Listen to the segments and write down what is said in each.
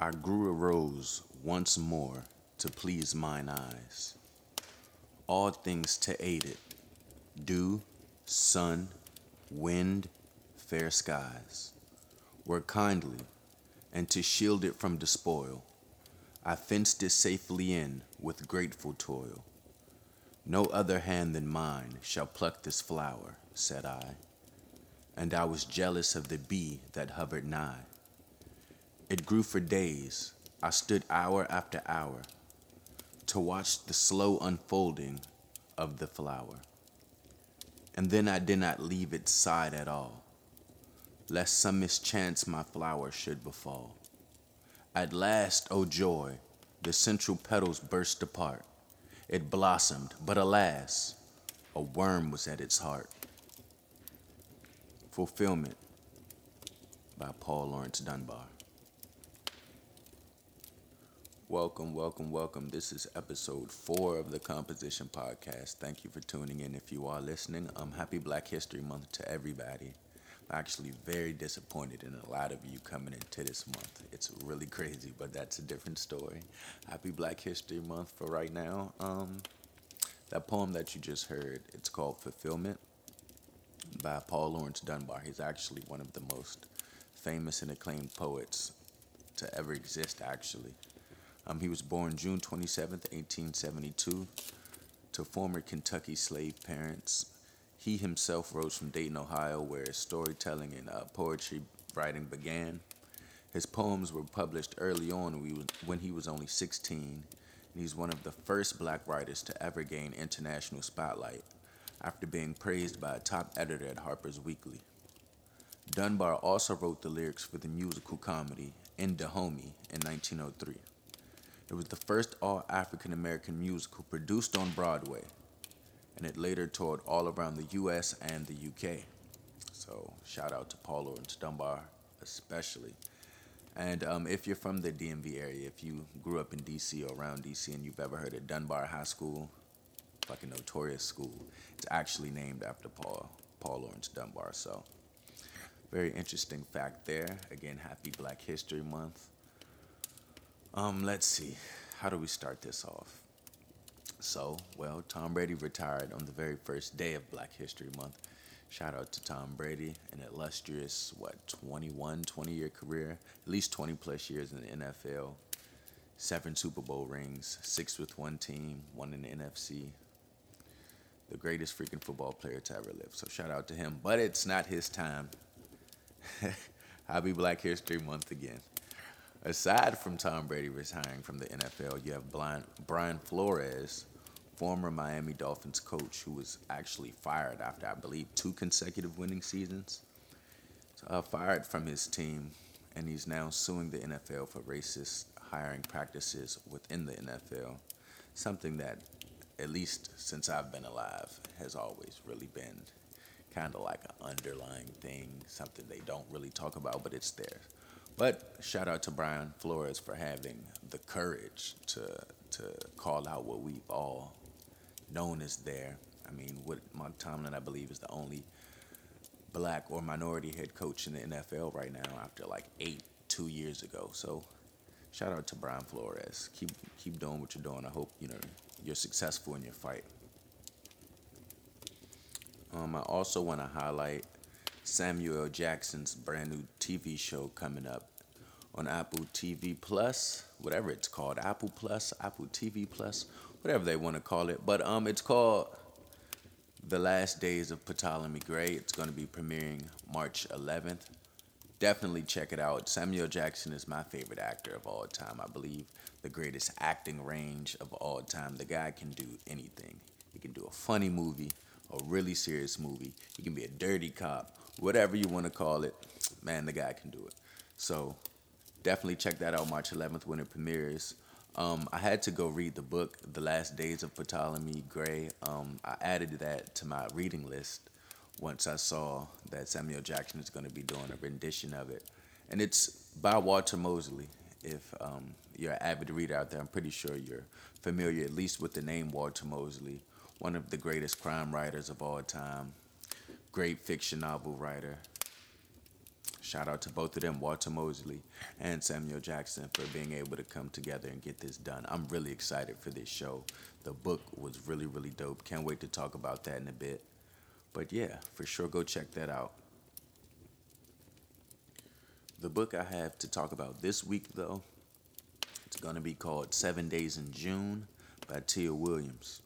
I grew a rose once more to please mine eyes. All things to aid it dew, sun, wind, fair skies were kindly, and to shield it from despoil, I fenced it safely in with grateful toil. No other hand than mine shall pluck this flower, said I, and I was jealous of the bee that hovered nigh. It grew for days. I stood hour after hour to watch the slow unfolding of the flower. And then I did not leave its side at all, lest some mischance my flower should befall. At last, O oh joy, the central petals burst apart. It blossomed, but alas, a worm was at its heart. Fulfillment by Paul Laurence Dunbar. Welcome, welcome, welcome. This is episode four of the Composition Podcast. Thank you for tuning in. If you are listening, um, happy Black History Month to everybody. I'm actually very disappointed in a lot of you coming into this month. It's really crazy, but that's a different story. Happy Black History Month for right now. Um, that poem that you just heard, it's called Fulfillment by Paul Laurence Dunbar. He's actually one of the most famous and acclaimed poets to ever exist, actually. Um, he was born June 27th, 1872, to former Kentucky slave parents. He himself rose from Dayton, Ohio, where storytelling and uh, poetry writing began. His poems were published early on when he was only 16, and he's one of the first black writers to ever gain international spotlight after being praised by a top editor at Harper's Weekly. Dunbar also wrote the lyrics for the musical comedy In Dahomey in 1903. It was the first all African American musical produced on Broadway, and it later toured all around the US and the UK. So, shout out to Paul Laurence Dunbar, especially. And um, if you're from the DMV area, if you grew up in DC or around DC and you've ever heard of Dunbar High School, fucking notorious school, it's actually named after Paul Paul Laurence Dunbar. So, very interesting fact there. Again, happy Black History Month. Um, let's see. How do we start this off? So, well, Tom Brady retired on the very first day of Black History Month. Shout out to Tom Brady, an illustrious, what, 21, 20 year career, at least 20 plus years in the NFL, seven Super Bowl rings, six with one team, one in the NFC. The greatest freaking football player to ever live. So, shout out to him. But it's not his time. Happy Black History Month again. Aside from Tom Brady retiring from the NFL, you have Brian Flores, former Miami Dolphins coach, who was actually fired after, I believe, two consecutive winning seasons. Uh, fired from his team, and he's now suing the NFL for racist hiring practices within the NFL. Something that, at least since I've been alive, has always really been kind of like an underlying thing, something they don't really talk about, but it's there. But shout out to Brian Flores for having the courage to to call out what we've all known as there. I mean, what Mike Tomlin, I believe, is the only black or minority head coach in the NFL right now after like eight, two years ago. So shout out to Brian Flores. Keep keep doing what you're doing. I hope you know you're successful in your fight. Um, I also want to highlight Samuel Jackson's brand new TV show coming up on Apple TV Plus, whatever it's called, Apple Plus, Apple TV Plus, whatever they want to call it. But um, it's called The Last Days of Ptolemy Gray. It's going to be premiering March 11th. Definitely check it out. Samuel Jackson is my favorite actor of all time. I believe the greatest acting range of all time. The guy can do anything. He can do a funny movie, a really serious movie. He can be a dirty cop whatever you want to call it, man, the guy can do it. So definitely check that out March 11th when it premieres. Um, I had to go read the book, The Last Days of Ptolemy Gray. Um, I added that to my reading list once I saw that Samuel Jackson is going to be doing a rendition of it. And it's by Walter Mosley. If um, you're an avid reader out there, I'm pretty sure you're familiar at least with the name Walter Mosley, one of the greatest crime writers of all time great fiction novel writer. Shout out to both of them, Walter Mosley and Samuel Jackson, for being able to come together and get this done. I'm really excited for this show. The book was really, really dope. Can't wait to talk about that in a bit. But yeah, for sure, go check that out. The book I have to talk about this week, though, it's going to be called Seven Days in June by Tia Williams.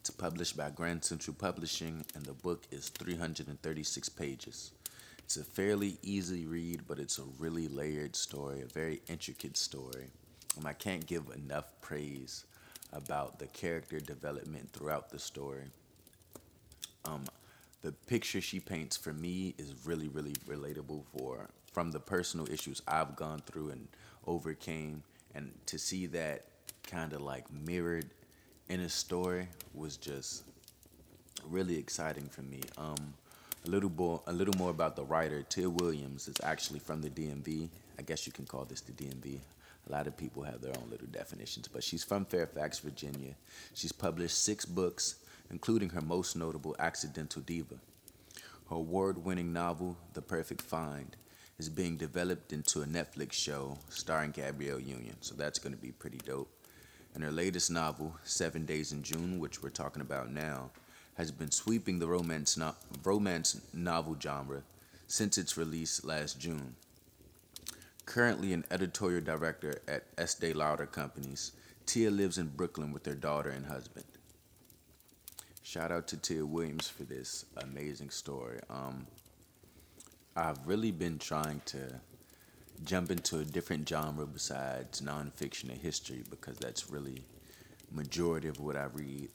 It's published by Grand Central Publishing, and the book is 336 pages. It's a fairly easy read, but it's a really layered story, a very intricate story. And I can't give enough praise about the character development throughout the story. Um, the picture she paints for me is really, really relatable for from the personal issues I've gone through and overcame, and to see that kind of like mirrored in his story was just really exciting for me. Um, a little a little more about the writer. Tia Williams is actually from the DMV. I guess you can call this the DMV. A lot of people have their own little definitions, but she's from Fairfax, Virginia. She's published six books, including her most notable, Accidental Diva. Her award winning novel, The Perfect Find, is being developed into a Netflix show starring Gabrielle Union, so that's going to be pretty dope. And her latest novel, Seven Days in June, which we're talking about now, has been sweeping the romance, no- romance novel genre since its release last June. Currently an editorial director at Estee Lauder Companies, Tia lives in Brooklyn with her daughter and husband. Shout out to Tia Williams for this amazing story. Um, I've really been trying to jump into a different genre besides nonfiction and history because that's really majority of what I read.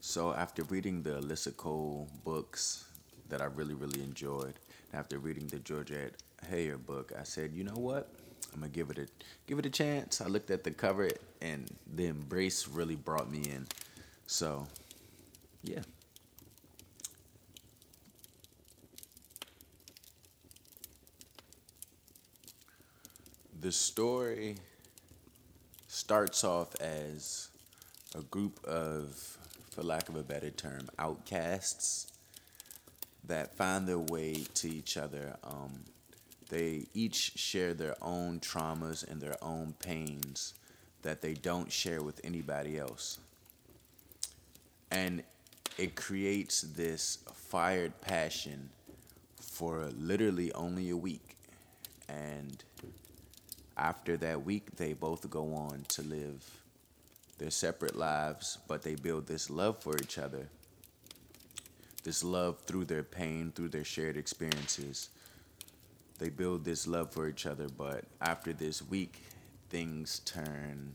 So after reading the Alyssa Cole books that I really, really enjoyed, after reading the Georgette Heyer book, I said, you know what? I'm gonna give it a give it a chance. I looked at the cover and the embrace really brought me in. So yeah. The story starts off as a group of for lack of a better term, outcasts that find their way to each other. Um, they each share their own traumas and their own pains that they don't share with anybody else. And it creates this fired passion for literally only a week. And after that week, they both go on to live their separate lives, but they build this love for each other. This love through their pain, through their shared experiences. They build this love for each other, but after this week, things turn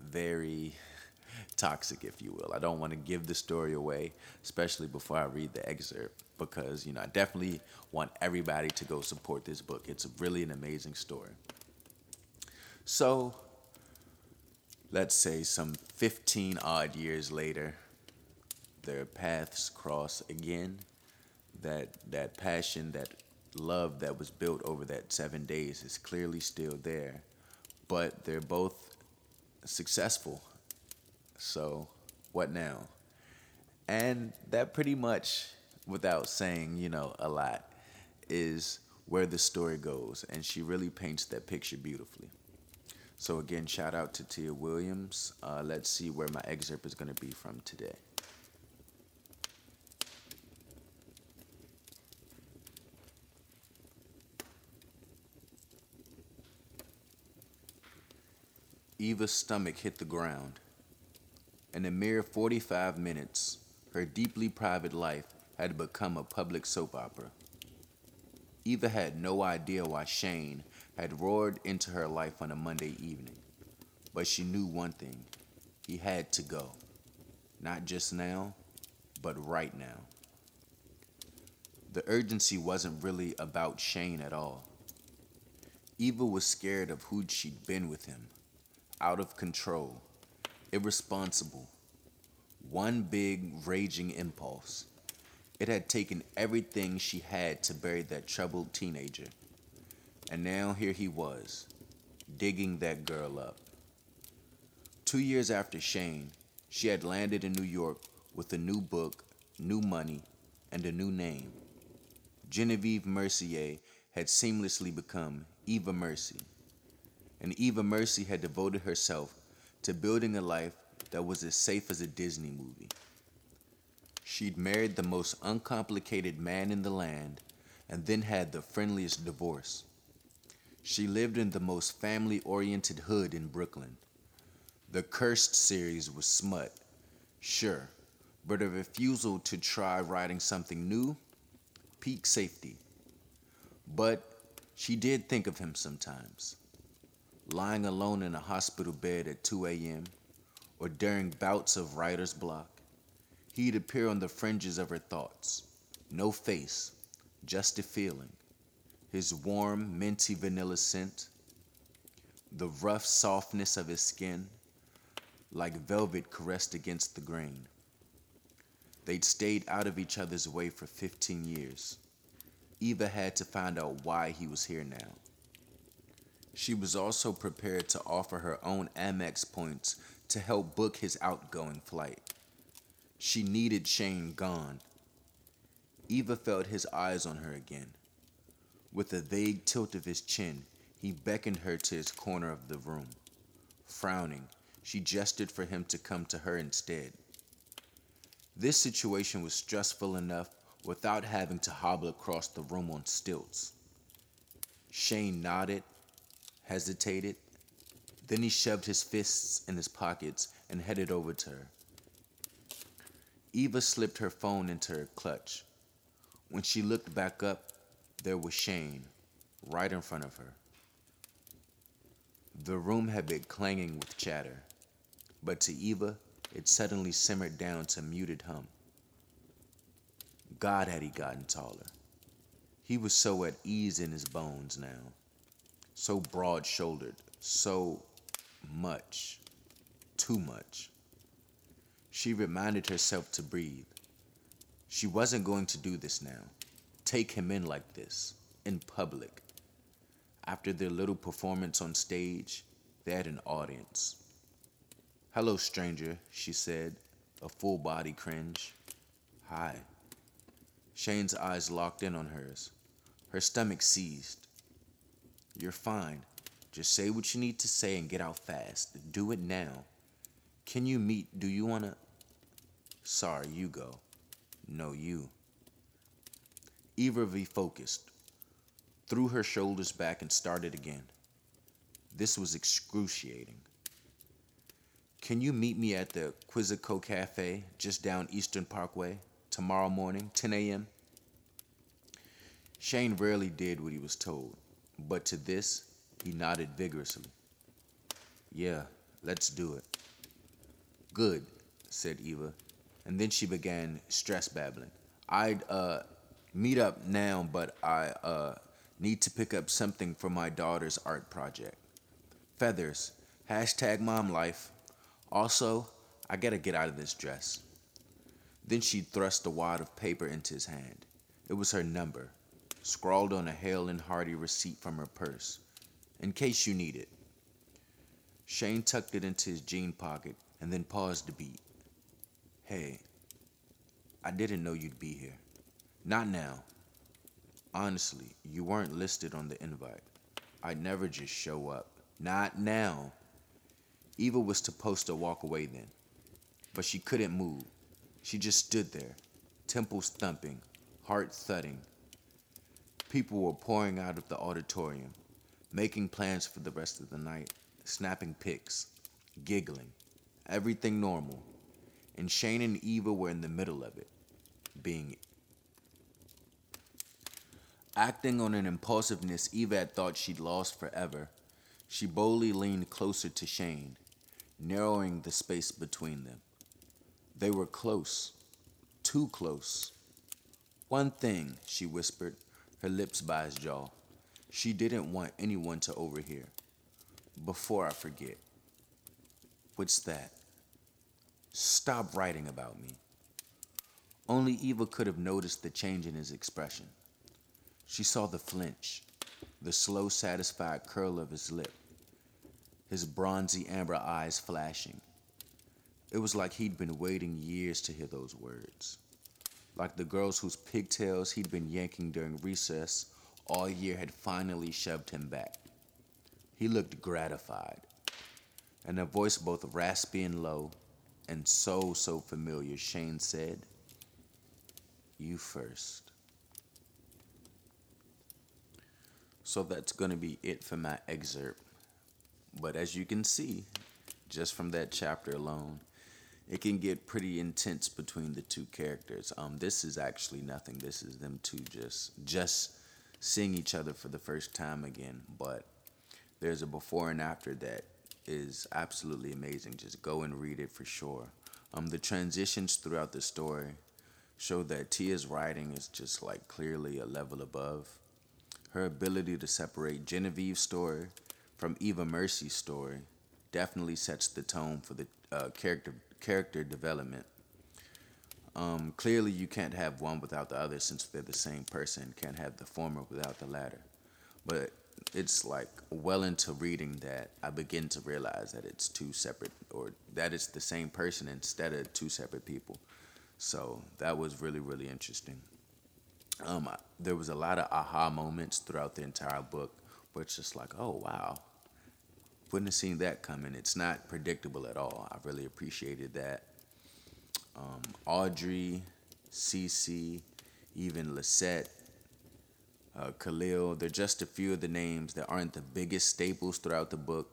very toxic, if you will. I don't want to give the story away, especially before I read the excerpt, because you know I definitely want everybody to go support this book. It's really an amazing story. So let's say some 15 odd years later, their paths cross again. That that passion, that love that was built over that seven days is clearly still there, but they're both successful. So, what now? And that pretty much, without saying, you know, a lot, is where the story goes. And she really paints that picture beautifully. So again, shout out to Tia Williams. Uh, let's see where my excerpt is going to be from today. Eva's stomach hit the ground. In a mere 45 minutes, her deeply private life had become a public soap opera. Eva had no idea why Shane had roared into her life on a Monday evening. But she knew one thing he had to go. Not just now, but right now. The urgency wasn't really about Shane at all. Eva was scared of who'd she'd been with him. Out of control, irresponsible. One big, raging impulse. It had taken everything she had to bury that troubled teenager. And now here he was, digging that girl up. Two years after Shane, she had landed in New York with a new book, new money, and a new name. Genevieve Mercier had seamlessly become Eva Mercy. And Eva Mercy had devoted herself to building a life that was as safe as a Disney movie. She'd married the most uncomplicated man in the land and then had the friendliest divorce. She lived in the most family oriented hood in Brooklyn. The Cursed series was smut, sure, but a refusal to try writing something new, peak safety. But she did think of him sometimes. Lying alone in a hospital bed at 2 a.m., or during bouts of writer's block, he'd appear on the fringes of her thoughts. No face, just a feeling. His warm, minty vanilla scent, the rough softness of his skin, like velvet caressed against the grain. They'd stayed out of each other's way for 15 years. Eva had to find out why he was here now. She was also prepared to offer her own Amex points to help book his outgoing flight. She needed Shane gone. Eva felt his eyes on her again. With a vague tilt of his chin, he beckoned her to his corner of the room. Frowning, she gestured for him to come to her instead. This situation was stressful enough without having to hobble across the room on stilts. Shane nodded, hesitated, then he shoved his fists in his pockets and headed over to her. Eva slipped her phone into her clutch. When she looked back up, there was Shane, right in front of her. The room had been clanging with chatter, but to Eva, it suddenly simmered down to muted hum. God had he gotten taller. He was so at ease in his bones now, so broad shouldered, so much, too much. She reminded herself to breathe. She wasn't going to do this now. Take him in like this, in public. After their little performance on stage, they had an audience. Hello, stranger, she said, a full body cringe. Hi. Shane's eyes locked in on hers. Her stomach seized. You're fine. Just say what you need to say and get out fast. Do it now. Can you meet? Do you want to? Sorry, you go. No, you. Eva refocused, threw her shoulders back, and started again. This was excruciating. Can you meet me at the Quizzico Cafe just down Eastern Parkway tomorrow morning, 10 a.m.? Shane rarely did what he was told, but to this, he nodded vigorously. Yeah, let's do it. Good, said Eva, and then she began stress babbling. I'd uh, meet up now, but I uh, need to pick up something for my daughter's art project. Feathers, hashtag mom life. Also, I gotta get out of this dress. Then she thrust a wad of paper into his hand. It was her number, scrawled on a Hale and Hearty receipt from her purse, in case you need it. Shane tucked it into his jean pocket and then paused a beat. Hey, I didn't know you'd be here. Not now. Honestly, you weren't listed on the invite. I'd never just show up. Not now. Eva was supposed to walk away then, but she couldn't move. She just stood there, temples thumping, heart thudding. People were pouring out of the auditorium, making plans for the rest of the night, snapping pics, giggling, everything normal. And Shane and Eva were in the middle of it, being Acting on an impulsiveness Eva had thought she'd lost forever, she boldly leaned closer to Shane, narrowing the space between them. They were close, too close. One thing, she whispered, her lips by his jaw. She didn't want anyone to overhear. Before I forget. What's that? Stop writing about me. Only Eva could have noticed the change in his expression. She saw the flinch, the slow, satisfied curl of his lip, his bronzy amber eyes flashing. It was like he'd been waiting years to hear those words. Like the girls whose pigtails he'd been yanking during recess all year had finally shoved him back. He looked gratified, and a voice both raspy and low, and so, so familiar, Shane said, You first. So that's going to be it for my excerpt. But as you can see, just from that chapter alone, it can get pretty intense between the two characters. Um, this is actually nothing. This is them two just just seeing each other for the first time again. But there's a before and after that is absolutely amazing. Just go and read it for sure. Um, the transitions throughout the story show that Tia's writing is just like clearly a level above. Her ability to separate Genevieve's story from Eva Mercy's story definitely sets the tone for the uh, character character development. Um, clearly, you can't have one without the other since they're the same person. Can't have the former without the latter. But it's like well into reading that I begin to realize that it's two separate, or that it's the same person instead of two separate people. So that was really, really interesting. Um, there was a lot of aha moments throughout the entire book, where it's just like, oh wow, wouldn't have seen that coming. It's not predictable at all. I really appreciated that. Um, Audrey, Cece, even Lisette, uh, Khalil, they're just a few of the names that aren't the biggest staples throughout the book,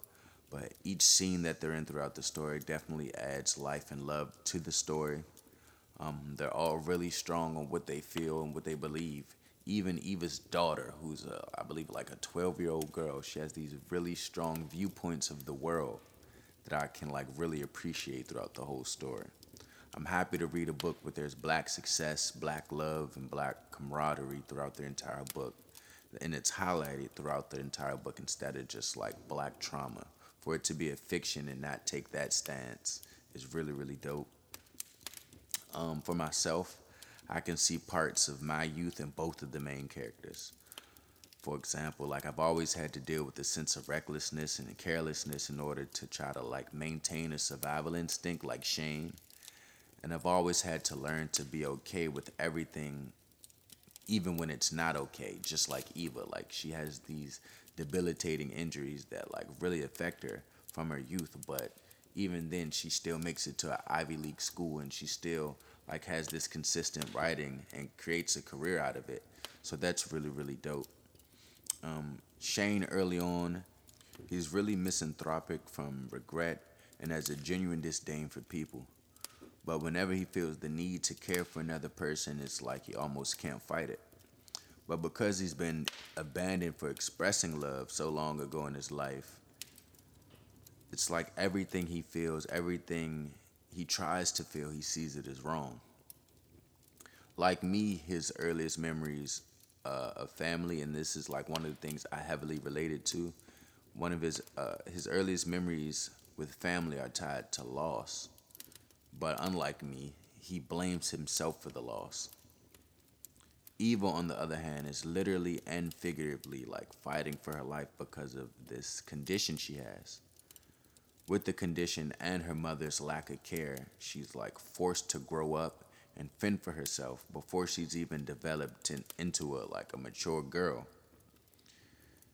but each scene that they're in throughout the story definitely adds life and love to the story. Um, they're all really strong on what they feel and what they believe even Eva's daughter, who's a, I believe like a 12 year old girl, she has these really strong viewpoints of the world that I can like really appreciate throughout the whole story. I'm happy to read a book where there's black success, black love, and black camaraderie throughout the entire book. And it's highlighted throughout the entire book instead of just like black trauma. For it to be a fiction and not take that stance is really, really dope. Um, for myself, I can see parts of my youth in both of the main characters. For example, like I've always had to deal with a sense of recklessness and carelessness in order to try to like maintain a survival instinct like Shane. And I've always had to learn to be okay with everything even when it's not okay, just like Eva. Like she has these debilitating injuries that like really affect her from her youth, but even then she still makes it to an Ivy League school and she still like has this consistent writing and creates a career out of it. So that's really really dope. Um, Shane early on, he's really misanthropic from regret and has a genuine disdain for people. But whenever he feels the need to care for another person, it's like he almost can't fight it. But because he's been abandoned for expressing love so long ago in his life, it's like everything he feels, everything he tries to feel, he sees it as wrong. Like me, his earliest memories uh, of family, and this is like one of the things I heavily related to. One of his uh, his earliest memories with family are tied to loss, but unlike me, he blames himself for the loss. Eva, on the other hand, is literally and figuratively like fighting for her life because of this condition she has with the condition and her mother's lack of care, she's like forced to grow up and fend for herself before she's even developed in, into a like a mature girl.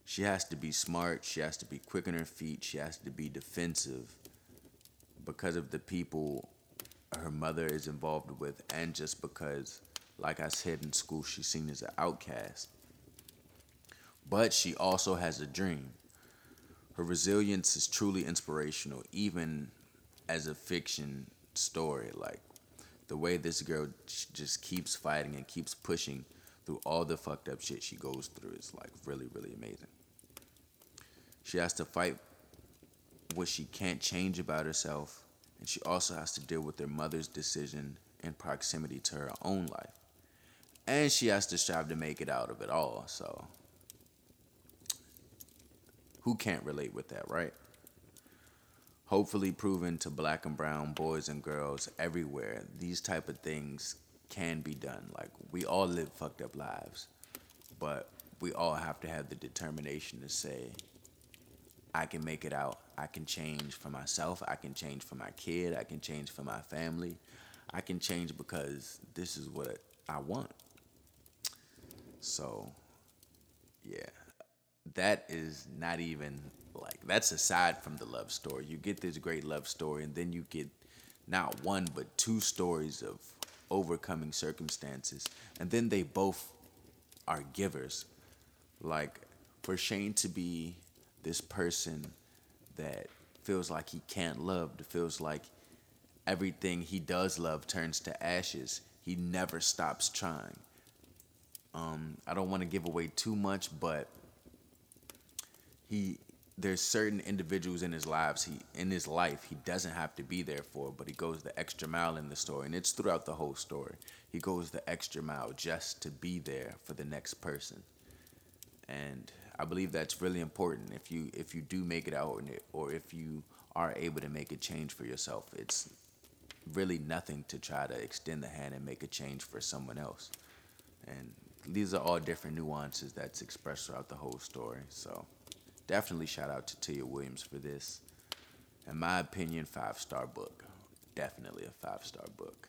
She has to be smart, she has to be quick on her feet, she has to be defensive because of the people her mother is involved with and just because like I said in school she's seen as an outcast. But she also has a dream her resilience is truly inspirational, even as a fiction story. Like the way this girl just keeps fighting and keeps pushing through all the fucked up shit she goes through is like really, really amazing. She has to fight what she can't change about herself, and she also has to deal with her mother's decision in proximity to her own life. And she has to strive to make it out of it all, so who can't relate with that, right? Hopefully proven to black and brown boys and girls everywhere, these type of things can be done. Like we all live fucked up lives, but we all have to have the determination to say, I can make it out. I can change for myself. I can change for my kid. I can change for my family. I can change because this is what I want. So yeah, that is not even like that's aside from the love story. You get this great love story, and then you get not one but two stories of overcoming circumstances, and then they both are givers. Like for Shane to be this person that feels like he can't love, that feels like everything he does love turns to ashes. He never stops trying. Um, I don't want to give away too much, but he there's certain individuals in his lives he in his life he doesn't have to be there for, but he goes the extra mile in the story, and it's throughout the whole story. He goes the extra mile just to be there for the next person, and I believe that's really important. If you if you do make it out, or if you are able to make a change for yourself, it's really nothing to try to extend the hand and make a change for someone else. And these are all different nuances that's expressed throughout the whole story. So definitely shout out to Tia Williams for this. In my opinion, five star book. Definitely a five star book.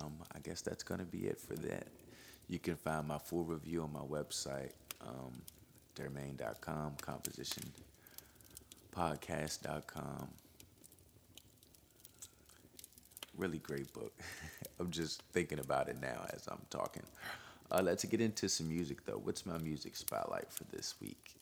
Um, I guess that's gonna be it for that. You can find my full review on my website, um, dermaine.com, compositionpodcast.com really great book. I'm just thinking about it now as I'm talking. Uh, let's get into some music though. What's my music spotlight for this week?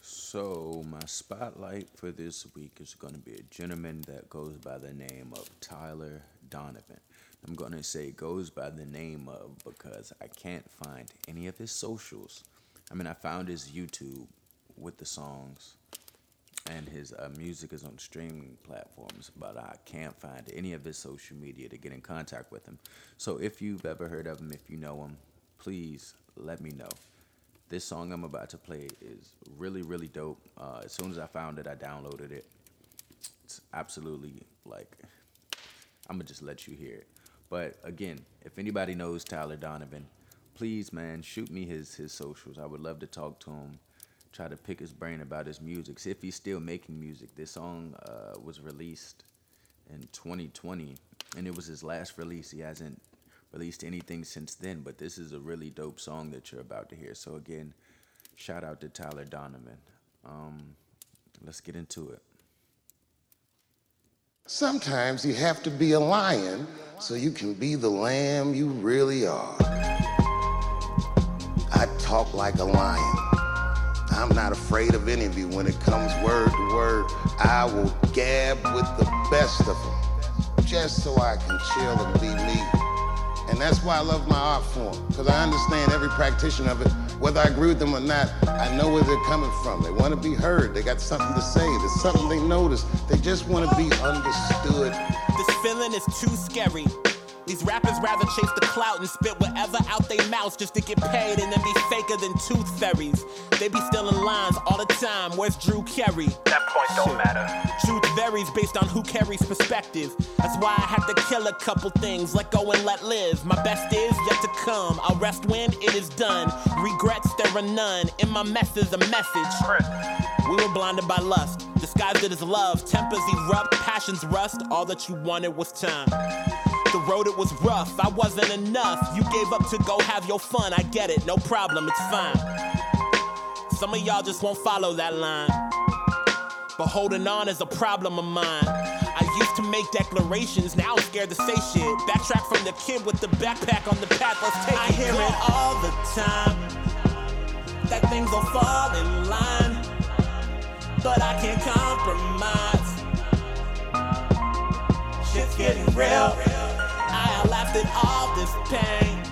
So, my spotlight for this week is going to be a gentleman that goes by the name of Tyler Donavan. I'm going to say goes by the name of because I can't find any of his socials. I mean, I found his YouTube with the songs and his uh, music is on streaming platforms, but I can't find any of his social media to get in contact with him. So if you've ever heard of him, if you know him, please let me know. This song I'm about to play is really, really dope. Uh, as soon as I found it, I downloaded it. It's absolutely like, I'm gonna just let you hear it. But again, if anybody knows Tyler Donavan, please, man, shoot me his his socials. I would love to talk to him try to pick his brain about his music. See if he's still making music. This song uh, was released in 2020, and it was his last release. He hasn't released anything since then, but this is a really dope song that you're about to hear. So again, shout out to Tyler Donavan. Um, let's get into it. Sometimes you have to be a lion so you can be the lamb you really are. I talk like a lion. I'm not afraid of any of you when it comes word to word. I will gab with the best of them just so I can chill and be me. And that's why I love my art form, because I understand every practitioner of it. Whether I agree with them or not, I know where they're coming from. They want to be heard. They got something to say. There's something they notice. They just want to be understood. This feeling is too scary. These rappers rather chase the clout and spit whatever out their mouths just to get paid and then be faker than tooth fairies. They be stealing lines all the time. Where's Drew Carey? That point don't matter. Truth varies based on who carries perspective. That's why I had to kill a couple things. Let go and let live. My best is yet to come. I'll rest when it is done. Regrets there are none. In my mess is a message. We were blinded by lust, disguised it as love. Tempers erupt, passions rust. All that you wanted was time. The road it was rough, I wasn't enough. You gave up to go have your fun, I get it, no problem, it's fine. Some of y'all just won't follow that line. But holding on is a problem of mine. I used to make declarations, now I'm scared to say shit. Backtrack from the kid with the backpack on the path, let's take I it. I hear it all the time. That things will fall in line. But I can't compromise. Shit's getting real lasted all this pain.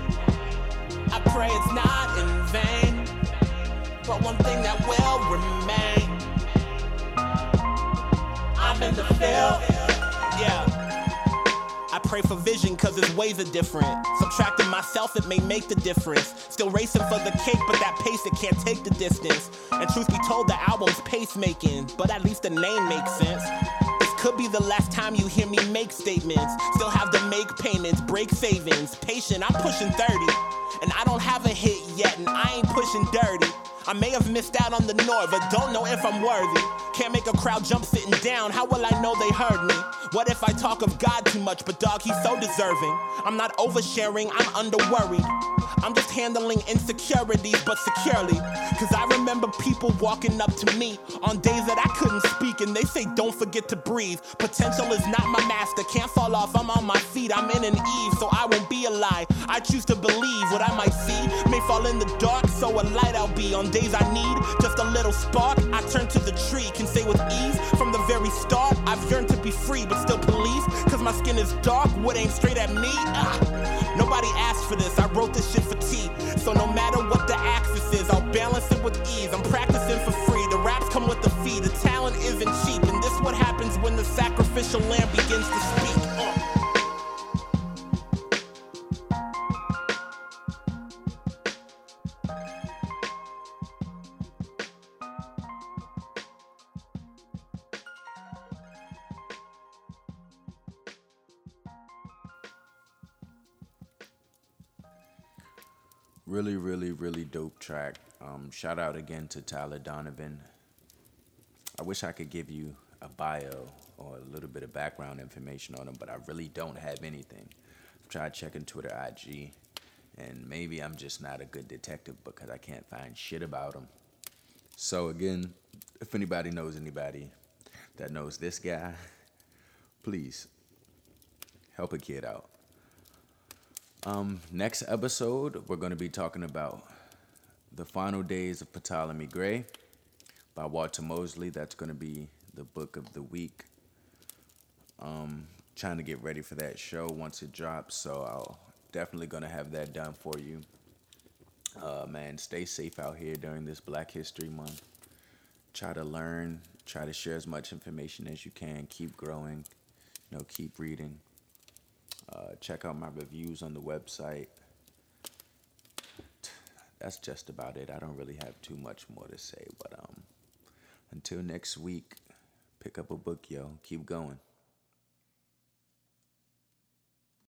I pray it's not in vain. But one thing that will remain. I'm in the field. Yeah. I pray for vision cause his ways are different. Subtracting myself, it may make the difference. Still racing for the cake, but that pace, it can't take the distance. And truth be told, the album's pacemaking, but at least the name makes sense. This could be the last time you hear me make statements. Still have to make payments, break savings. Patient, I'm pushing 30. And I don't have a hit yet, and I ain't pushing dirty. I may have missed out on the north, but don't know if I'm worthy. Can't make a crowd jump sitting down, how will I know they heard me? What if I talk of God too much, but dog, he's so deserving? I'm not oversharing, I'm under worried. I'm just handling insecurities, but securely. Cause I remember people walking up to me on days that I couldn't speak, and they say, Don't forget to breathe. Potential is not my master, can't fall off, I'm on my feet, I'm in an Eve, so I won't be a lie. I choose to believe what I might see may fall in the dark, so a light I'll be. On days I need just a little spark, I turn to the tree, can say with ease from the very start, I've yearned to be free, but still police, cause my skin is dark, wood ain't straight at me. Ah. Nobody asked for this, I wrote this shit T. So no matter what the axis is, I'll balance it with track. Um, shout out again to Tyler Donavan. I wish I could give you a bio or a little bit of background information on him, but I really don't have anything. I've tried checking Twitter, IG, and maybe I'm just not a good detective because I can't find shit about him. So, again, if anybody knows anybody that knows this guy, please help a kid out. Um, next episode, we're going to be talking about The Final Days of Ptolemy Gray by Walter Mosley. That's going to be the book of the week. Um, trying to get ready for that show once it drops, so I'll definitely going to have that done for you. Uh, man, stay safe out here during this Black History Month. Try to learn, try to share as much information as you can. Keep growing, you know, keep reading. Uh, check out my reviews on the website. That's just about it. I don't really have too much more to say, but um, until next week, pick up a book, yo. Keep going.